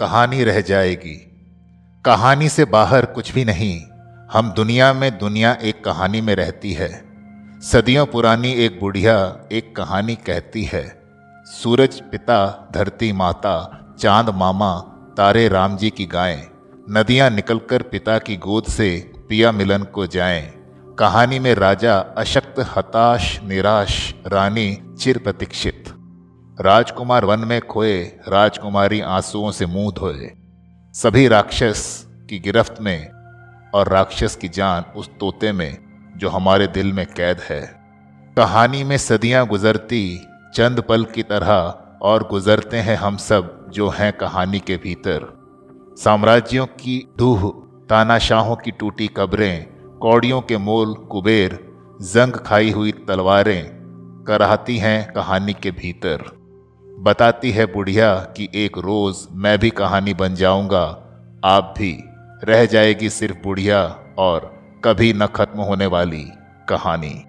कहानी रह जाएगी। कहानी से बाहर कुछ भी नहीं, हम दुनिया में दुनिया एक कहानी में रहती है। सदियों पुरानी एक बुढ़िया एक कहानी कहती है, सूरज पिता, धरती माता, चाँद मामा, तारे राम जी की गायें, नदियाँ निकलकर पिता की गोद से पिया मिलन को जाएँ कहानी में राजा अशक्त, हताश, निराश, रानी चिर प्रतीक्षित। राजकुमार वन में खोए राजकुमारी आंसुओं से मुँह धोए। सभी राक्षस की गिरफ्त में और राक्षस की जान उस तोते में जो हमारे दिल में कैद है। कहानी में सदियाँ गुजरती, चंद पल की तरह और गुजरते हैं हम सब जो हैं कहानी के भीतर। साम्राज्यों की डूह तानाशाहों की टूटी कब्रें, कौड़ियों के मोल, कुबेर, जंग खाई हुई तलवारें, कराहती हैं कहानी के भीतर। बताती है बुढ़िया कि एक रोज मैं भी कहानी बन जाऊँगा। आप भी। रह जाएगी सिर्फ़ बुढ़िया और कभी न खत्म होने वाली कहानी।